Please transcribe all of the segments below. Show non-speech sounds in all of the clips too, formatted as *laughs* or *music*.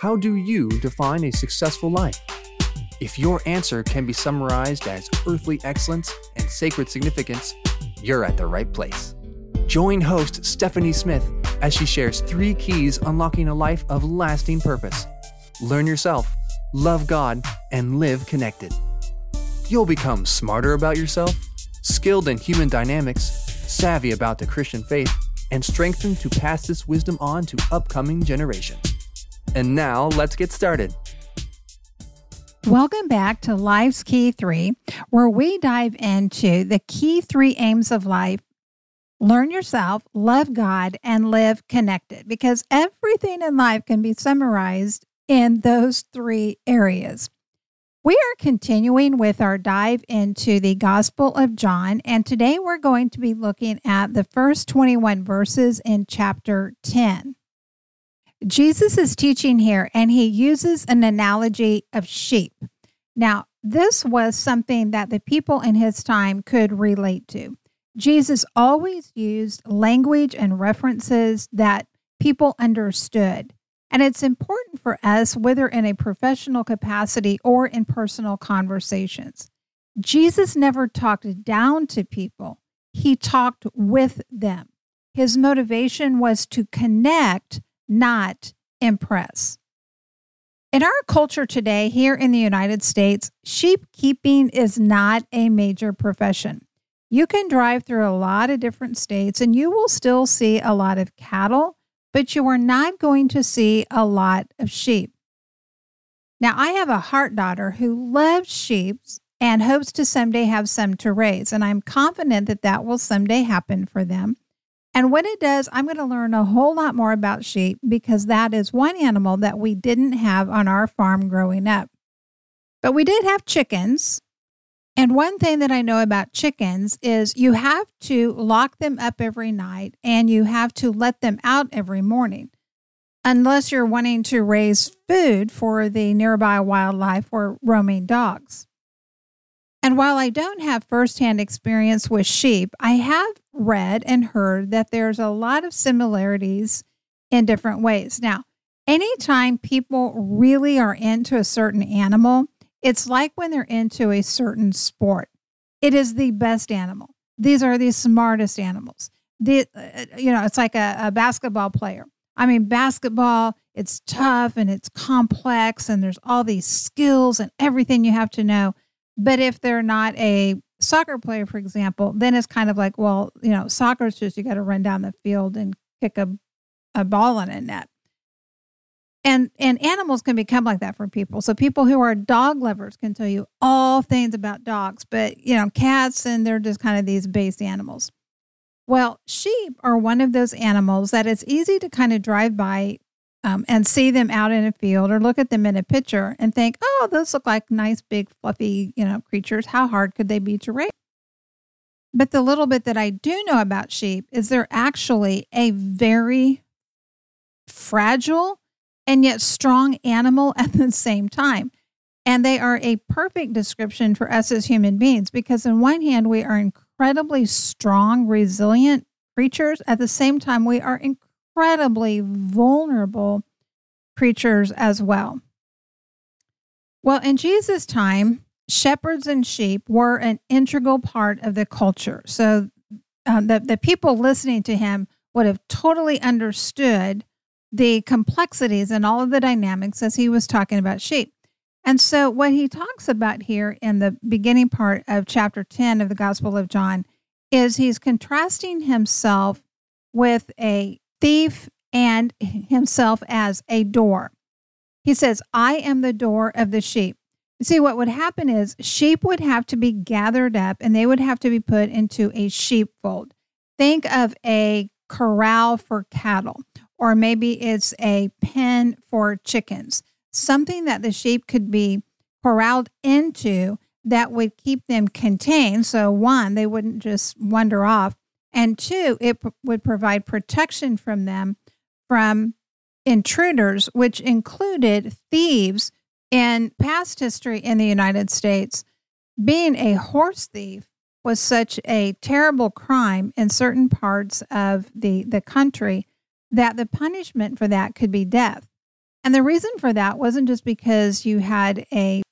How do you define a successful life? If your answer can be summarized as earthly excellence and sacred significance, you're at the right place. Join host Stephanie Smith as she shares three keys unlocking a life of lasting purpose. Learn yourself, love God, and live connected. You'll become smarter about yourself, skilled in human dynamics, savvy about the Christian faith, and strengthened to pass this wisdom on to upcoming generations. And now, let's get started. Welcome back to Life's Key 3, where we dive into the key three aims of life learn yourself, love God, and live connected. Because everything in life can be summarized in those three areas. We are continuing with our dive into the Gospel of John, and today we're going to be looking at the first 21 verses in chapter 10. Jesus is teaching here, and he uses an analogy of sheep. Now, this was something that the people in his time could relate to. Jesus always used language and references that people understood. And it's important for us, whether in a professional capacity or in personal conversations. Jesus never talked down to people, he talked with them. His motivation was to connect, not impress. In our culture today, here in the United States, sheep keeping is not a major profession. You can drive through a lot of different states and you will still see a lot of cattle but you are not going to see a lot of sheep. Now, I have a heart daughter who loves sheep and hopes to someday have some to raise, and I'm confident that that will someday happen for them. And when it does, I'm going to learn a whole lot more about sheep because that is one animal that we didn't have on our farm growing up. But we did have chickens, and one thing that I know about chickens is you have to lock them up every night and you have to let them out every morning, unless you're wanting to raise food for the nearby wildlife or roaming dogs. And while I don't have firsthand experience with sheep, I have read and heard that there's a lot of similarities in different ways. Now, anytime people really are into a certain animal, it's like when they're into a certain sport. It is the best animal. These are the smartest animals. The, uh, you know, it's like a, a basketball player. I mean, basketball, it's tough and it's complex and there's all these skills and everything you have to know. But if they're not a soccer player, for example, then it's kind of like, well, you know, soccer is just you got to run down the field and kick a, a ball in a net. And and animals can become like that for people. So people who are dog lovers can tell you all things about dogs but you know cats and they're just kind of these base animals. Well sheep are one of those animals that it's easy to kind of drive by um, and see them out in a field or look at them in a picture and think oh those look like nice big fluffy you know creatures how hard could they be to raise but the little bit that i do know about sheep is they're actually a very fragile and yet strong animal *laughs* at the same time. And they are a perfect description for us as human beings because, on one hand, we are incredibly strong, resilient creatures. At the same time, we are incredibly vulnerable creatures as well. Well, in Jesus' time, shepherds and sheep were an integral part of the culture. So uh, the, the people listening to him would have totally understood the complexities and all of the dynamics as he was talking about sheep. And so, what he talks about here in the beginning part of chapter 10 of the Gospel of John is he's contrasting himself with a thief and himself as a door. He says, I am the door of the sheep. You see, what would happen is sheep would have to be gathered up and they would have to be put into a sheepfold. Think of a corral for cattle or maybe it's a pen for chickens, something that the sheep could be corralled into that would keep them contained. So, one, they wouldn't just wander off, and two, it p- would provide protection from them from intruders, which included thieves. In past history in the United States, being a horse thief was such a terrible crime in certain parts of the, the country that the punishment for that could be death. And the reason for that wasn't just because you had a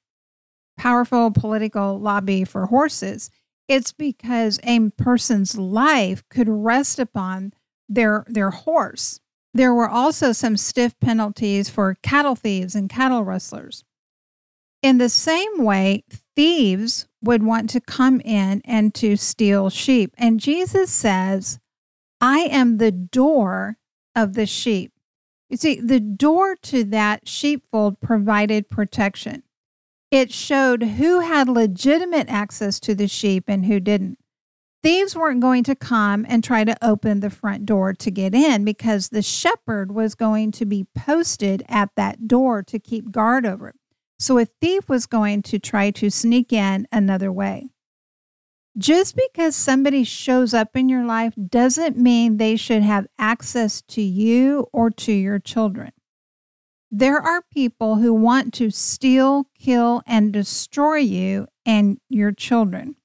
powerful political lobby for horses. It's because a person's life could rest upon their their horse. There were also some stiff penalties for cattle thieves and cattle rustlers. In the same way, thieves would want to come in and to steal sheep. And Jesus says, I am the door of the sheep. You see, the door to that sheepfold provided protection. It showed who had legitimate access to the sheep and who didn't. Thieves weren't going to come and try to open the front door to get in because the shepherd was going to be posted at that door to keep guard over it. So a thief was going to try to sneak in another way. Just because somebody shows up in your life doesn't mean they should have access to you or to your children. There are people who want to steal, kill, and destroy you and your children.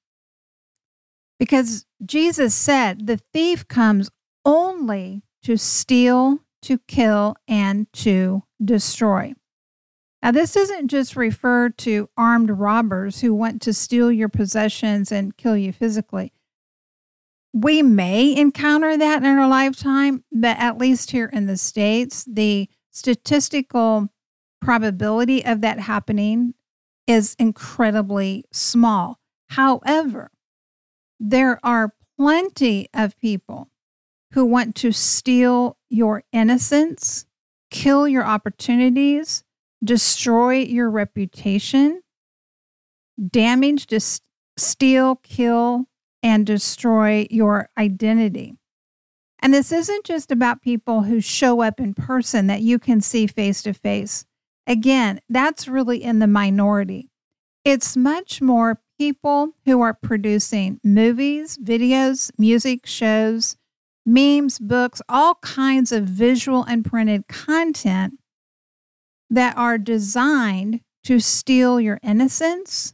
Because Jesus said the thief comes only to steal, to kill, and to destroy. Now, this isn't just referred to armed robbers who want to steal your possessions and kill you physically. We may encounter that in our lifetime, but at least here in the States, the statistical probability of that happening is incredibly small. However, there are plenty of people who want to steal your innocence, kill your opportunities, destroy your reputation, damage, dis- steal, kill, and destroy your identity. And this isn't just about people who show up in person that you can see face to face. Again, that's really in the minority. It's much more people who are producing movies, videos, music, shows, memes, books, all kinds of visual and printed content that are designed to steal your innocence,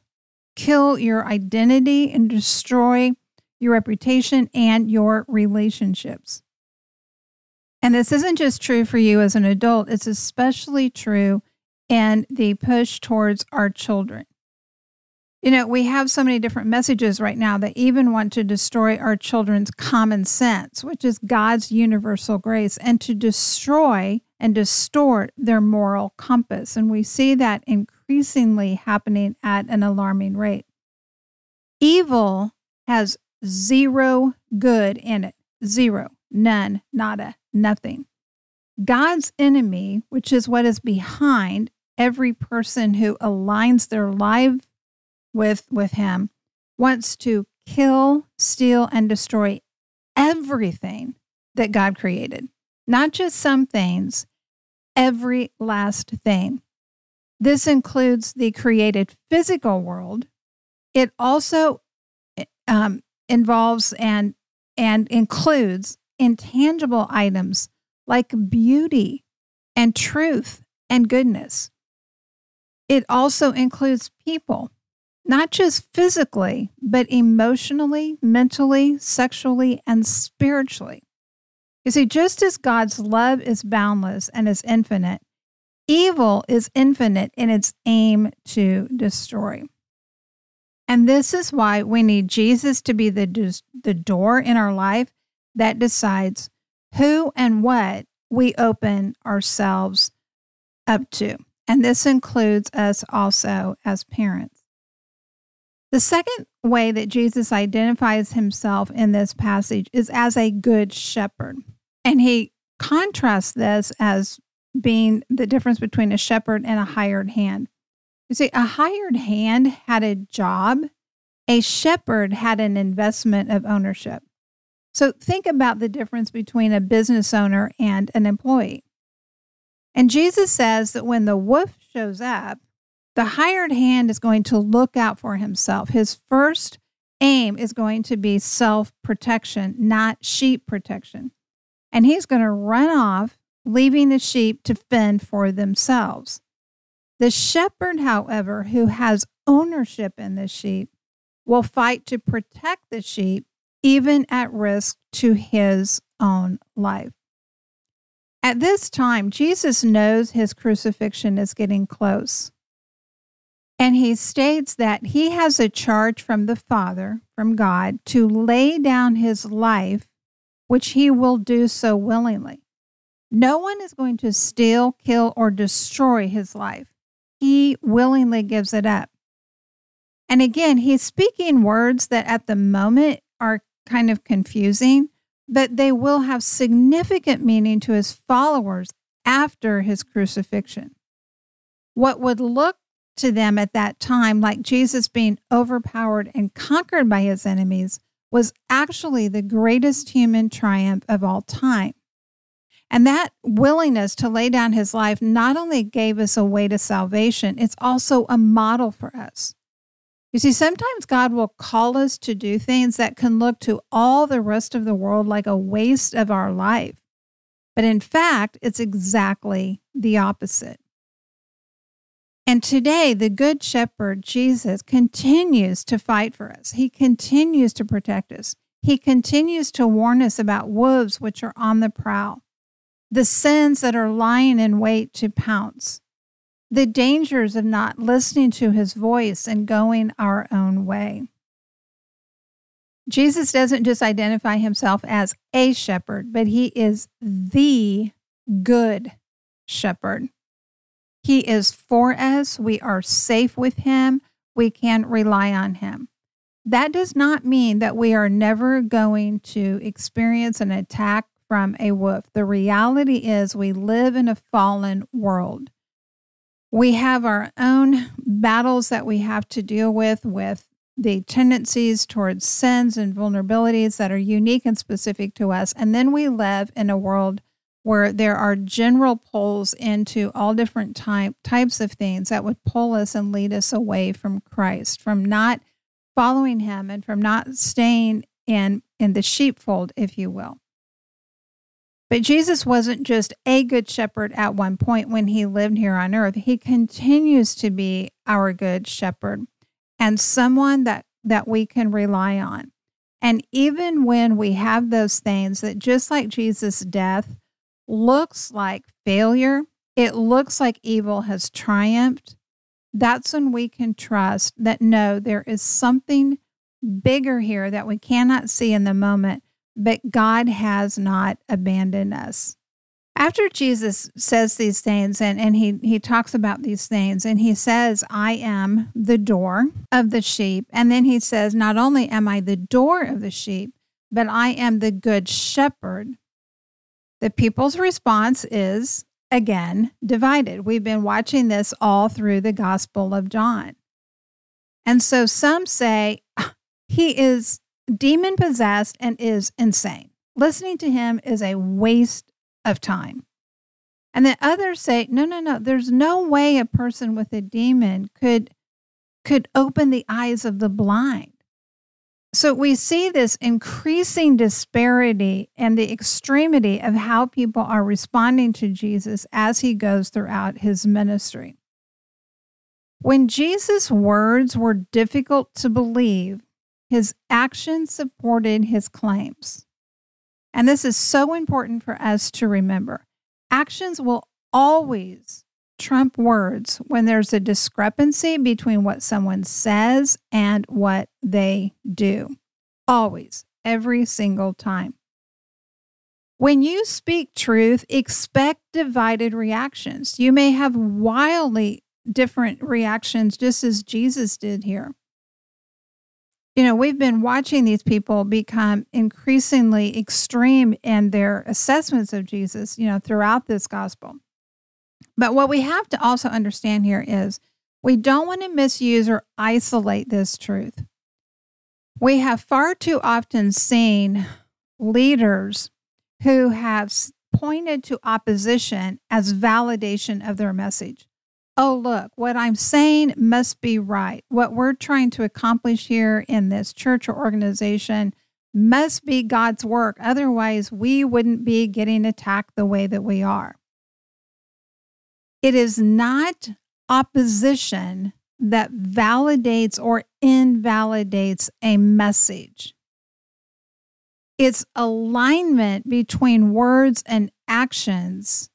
kill your identity, and destroy your reputation and your relationships. And this isn't just true for you as an adult, it's especially true in the push towards our children. You know, we have so many different messages right now that even want to destroy our children's common sense, which is God's universal grace, and to destroy and distort their moral compass. And we see that increasingly happening at an alarming rate. Evil has zero good in it zero, none, nada, nothing. God's enemy, which is what is behind every person who aligns their life with, with Him, wants to kill, steal, and destroy everything that God created, not just some things, every last thing. This includes the created physical world. It also um, involves and and includes intangible items like beauty and truth and goodness. It also includes people, not just physically, but emotionally, mentally, sexually, and spiritually. You see, just as God's love is boundless and is infinite, evil is infinite in its aim to destroy. And this is why we need Jesus to be the, the door in our life that decides who and what we open ourselves up to. And this includes us also as parents. The second way that Jesus identifies himself in this passage is as a good shepherd. And he contrasts this as being the difference between a shepherd and a hired hand. You see, a hired hand had a job, a shepherd had an investment of ownership. So think about the difference between a business owner and an employee. And Jesus says that when the wolf shows up, the hired hand is going to look out for himself. His first aim is going to be self protection, not sheep protection. And he's going to run off, leaving the sheep to fend for themselves. The shepherd, however, who has ownership in the sheep, will fight to protect the sheep, even at risk to his own life. At this time, Jesus knows his crucifixion is getting close. And he states that he has a charge from the Father, from God, to lay down his life, which he will do so willingly. No one is going to steal, kill, or destroy his life. He willingly gives it up. And again, he's speaking words that at the moment are kind of confusing, but they will have significant meaning to his followers after his crucifixion. What would look to them at that time like Jesus being overpowered and conquered by his enemies was actually the greatest human triumph of all time. And that willingness to lay down his life not only gave us a way to salvation, it's also a model for us. You see, sometimes God will call us to do things that can look to all the rest of the world like a waste of our life. But in fact, it's exactly the opposite. And today, the Good Shepherd, Jesus, continues to fight for us. He continues to protect us. He continues to warn us about wolves which are on the prowl, the sins that are lying in wait to pounce, the dangers of not listening to his voice and going our own way. Jesus doesn't just identify himself as a shepherd, but he is the good shepherd. He is for us. We are safe with him. We can rely on him. That does not mean that we are never going to experience an attack from a wolf. The reality is, we live in a fallen world. We have our own battles that we have to deal with, with the tendencies towards sins and vulnerabilities that are unique and specific to us. And then we live in a world where there are general pulls into all different type, types of things that would pull us and lead us away from Christ, from not following him and from not staying in, in the sheepfold, if you will. But Jesus wasn't just a good shepherd at one point when he lived here on earth. He continues to be our good shepherd and someone that, that we can rely on. And even when we have those things that, just like Jesus' death, looks like failure, it looks like evil has triumphed, that's when we can trust that no, there is something bigger here that we cannot see in the moment but God has not abandoned us. After Jesus says these things and, and he, he talks about these things, and he says, I am the door of the sheep. And then he says, Not only am I the door of the sheep, but I am the good shepherd. The people's response is again divided. We've been watching this all through the Gospel of John. And so some say ah, he is demon possessed and is insane. Listening to him is a waste of time. And then others say, no, no, no, there's no way a person with a demon could could open the eyes of the blind. So we see this increasing disparity and the extremity of how people are responding to Jesus as he goes throughout his ministry. When Jesus' words were difficult to believe, his actions supported his claims. And this is so important for us to remember. Actions will always trump words when there's a discrepancy between what someone says and what they do. Always, every single time. When you speak truth, expect divided reactions. You may have wildly different reactions, just as Jesus did here you know, we've been watching these people become increasingly extreme in their assessments of Jesus, you know, throughout this gospel. But what we have to also understand here is we don't want to misuse or isolate this truth. We have far too often seen leaders who have pointed to opposition as validation of their message oh, look, what I'm saying must be right. What we're trying to accomplish here in this church or organization must be God's work. Otherwise, we wouldn't be getting attacked the way that we are. It is not opposition that validates or invalidates a message. It's alignment between words and actions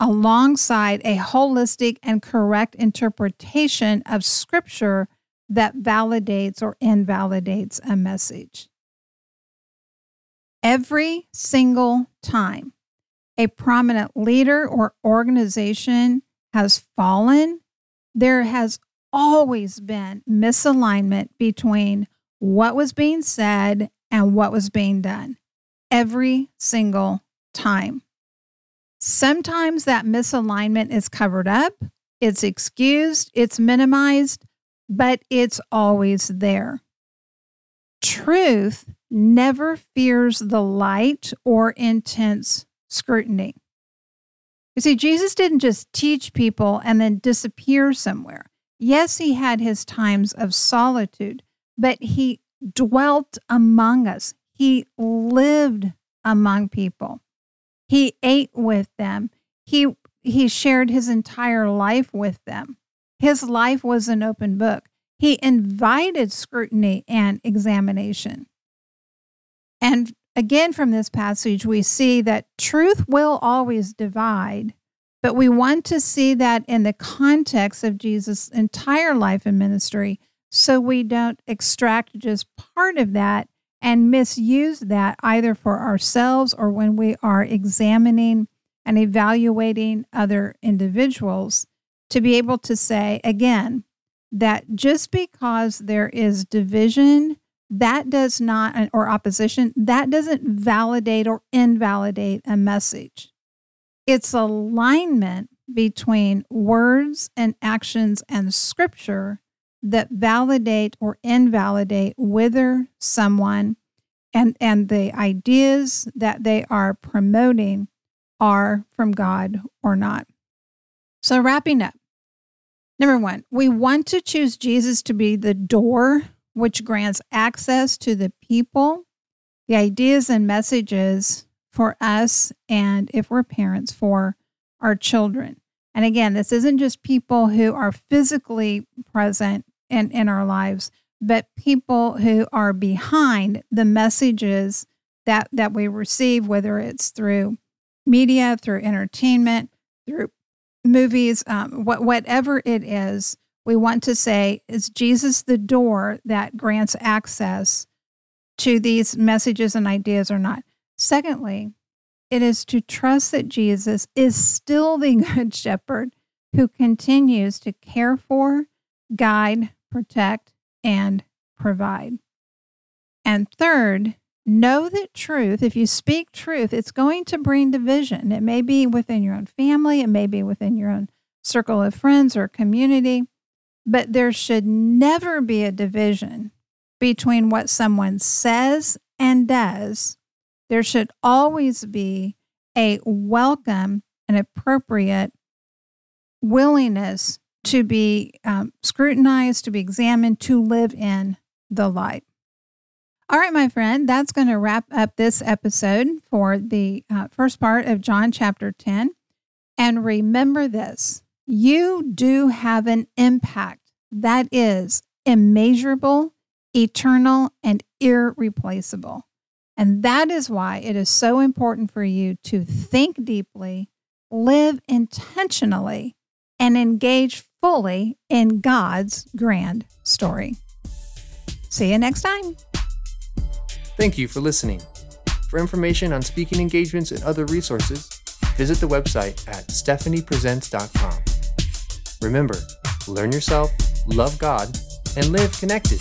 alongside a holistic and correct interpretation of scripture that validates or invalidates a message. Every single time a prominent leader or organization has fallen, there has always been misalignment between what was being said and what was being done. Every single time. Sometimes that misalignment is covered up, it's excused, it's minimized, but it's always there. Truth never fears the light or intense scrutiny. You see, Jesus didn't just teach people and then disappear somewhere. Yes, he had his times of solitude, but he dwelt among us. He lived among people. He ate with them. He he shared his entire life with them. His life was an open book. He invited scrutiny and examination. And again, from this passage, we see that truth will always divide, but we want to see that in the context of Jesus' entire life and ministry so we don't extract just part of that and misuse that either for ourselves or when we are examining and evaluating other individuals to be able to say again that just because there is division that does not or opposition that doesn't validate or invalidate a message. It's alignment between words and actions and scripture that validate or invalidate whether someone and and the ideas that they are promoting are from God or not. So wrapping up. Number 1, we want to choose Jesus to be the door which grants access to the people, the ideas and messages for us and if we're parents for our children. And again, this isn't just people who are physically present in, in our lives, but people who are behind the messages that, that we receive, whether it's through media, through entertainment, through movies, um, what, whatever it is, we want to say, is Jesus the door that grants access to these messages and ideas or not? Secondly, it is to trust that Jesus is still the *laughs* good shepherd who continues to care for, guide, protect, and provide. And third, know that truth, if you speak truth, it's going to bring division. It may be within your own family, it may be within your own circle of friends or community, but there should never be a division between what someone says and does. There should always be a welcome and appropriate willingness to be um, scrutinized, to be examined, to live in the light. All right, my friend, that's going to wrap up this episode for the uh, first part of John chapter 10. And remember this you do have an impact that is immeasurable, eternal, and irreplaceable. And that is why it is so important for you to think deeply, live intentionally, and engage fully in God's grand story. See you next time. Thank you for listening. For information on speaking engagements and other resources, visit the website at stephaniepresents.com. Remember, learn yourself, love God, and live connected.